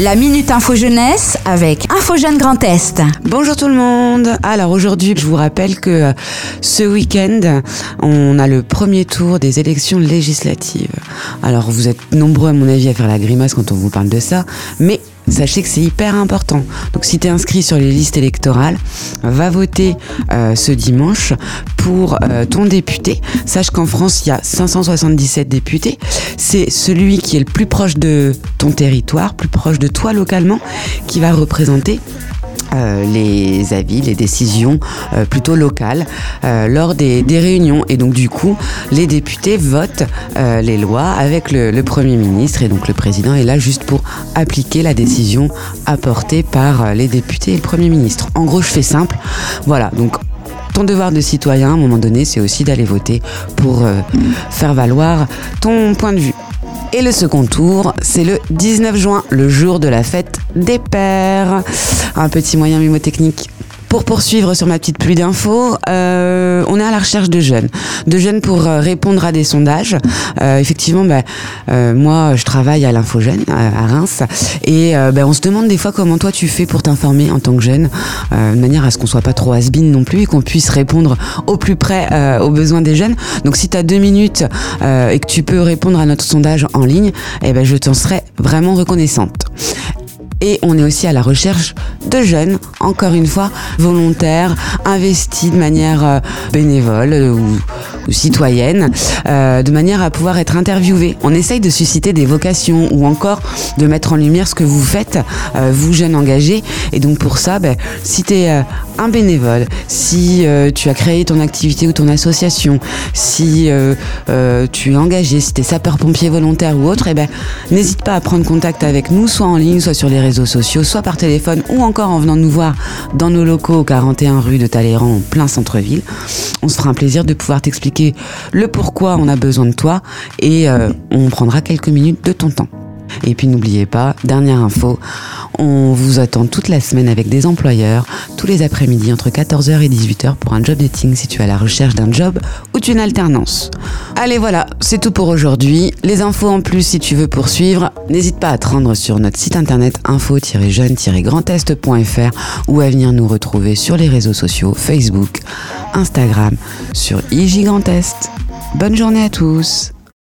La Minute Info Jeunesse avec Info Jeune Grand Est. Bonjour tout le monde. Alors aujourd'hui, je vous rappelle que euh, ce week-end, on a le premier tour des élections législatives. Alors vous êtes nombreux à mon avis à faire la grimace quand on vous parle de ça, mais sachez que c'est hyper important. Donc si tu es inscrit sur les listes électorales, va voter euh, ce dimanche pour euh, ton député. Sache qu'en France, il y a 577 députés. C'est celui qui est le plus proche de ton territoire, plus proche de toi localement, qui va représenter euh, les avis, les décisions euh, plutôt locales euh, lors des, réunions. Et donc du coup, les députés votent les lois avec le, Premier ministre et donc le président est là juste pour appliquer la décision apportée par les députés et le Premier ministre. En gros, je fais simple. Voilà, donc ton devoir de citoyen, à un moment donné, c'est aussi d'aller voter pour faire valoir ton point de vue. Et le second tour, c'est le 19 juin, le jour de la fête des pères. Un petit moyen mnémotechnique pour poursuivre sur ma petite pluie d'infos, euh, on est à la recherche de jeunes, de jeunes pour euh, répondre à des sondages. Euh, effectivement, bah, moi, je travaille à l'Info Jeune à Reims, et bah, on se demande des fois comment toi tu fais pour t'informer en tant que jeune, de manière à ce qu'on soit pas trop has non plus et qu'on puisse répondre au plus près aux besoins des jeunes. Donc, si tu as deux minutes et que tu peux répondre à notre sondage en ligne, eh ben, je t'en serais vraiment reconnaissante. Et on est aussi à la recherche de jeunes, encore une fois, volontaires, investis de manière euh, bénévole ou, citoyenne, euh, de manière à pouvoir être interviewés. On essaye de susciter des vocations ou encore de mettre en lumière ce que vous faites, euh, vous jeunes engagés. Et donc pour ça, ben, si tu es un bénévole, si tu as créé ton activité ou ton association, si tu es engagé, si tu es sapeur-pompier volontaire ou autre, eh ben, n'hésite pas à prendre contact avec nous, soit en ligne, soit sur les réseaux sociaux, soit par téléphone ou encore en venant nous voir dans nos locaux au 41 rue de Talleyrand en plein centre-ville. On se fera un plaisir de pouvoir t'expliquer le pourquoi on a besoin de toi et euh, on prendra quelques minutes de ton temps. Et puis n'oubliez pas, dernière info, on vous attend toute la semaine avec des employeurs, tous les après-midi entre 14h et 18h pour un job dating si tu es à la recherche d'un job ou d'une alternance. Allez voilà, c'est tout pour aujourd'hui. Les infos en plus si tu veux poursuivre, n'hésite pas à te rendre sur notre site internet info-jeune-grandest.fr ou à venir nous retrouver sur les réseaux sociaux Facebook, Instagram, sur IG Grand Est. Bonne journée à tous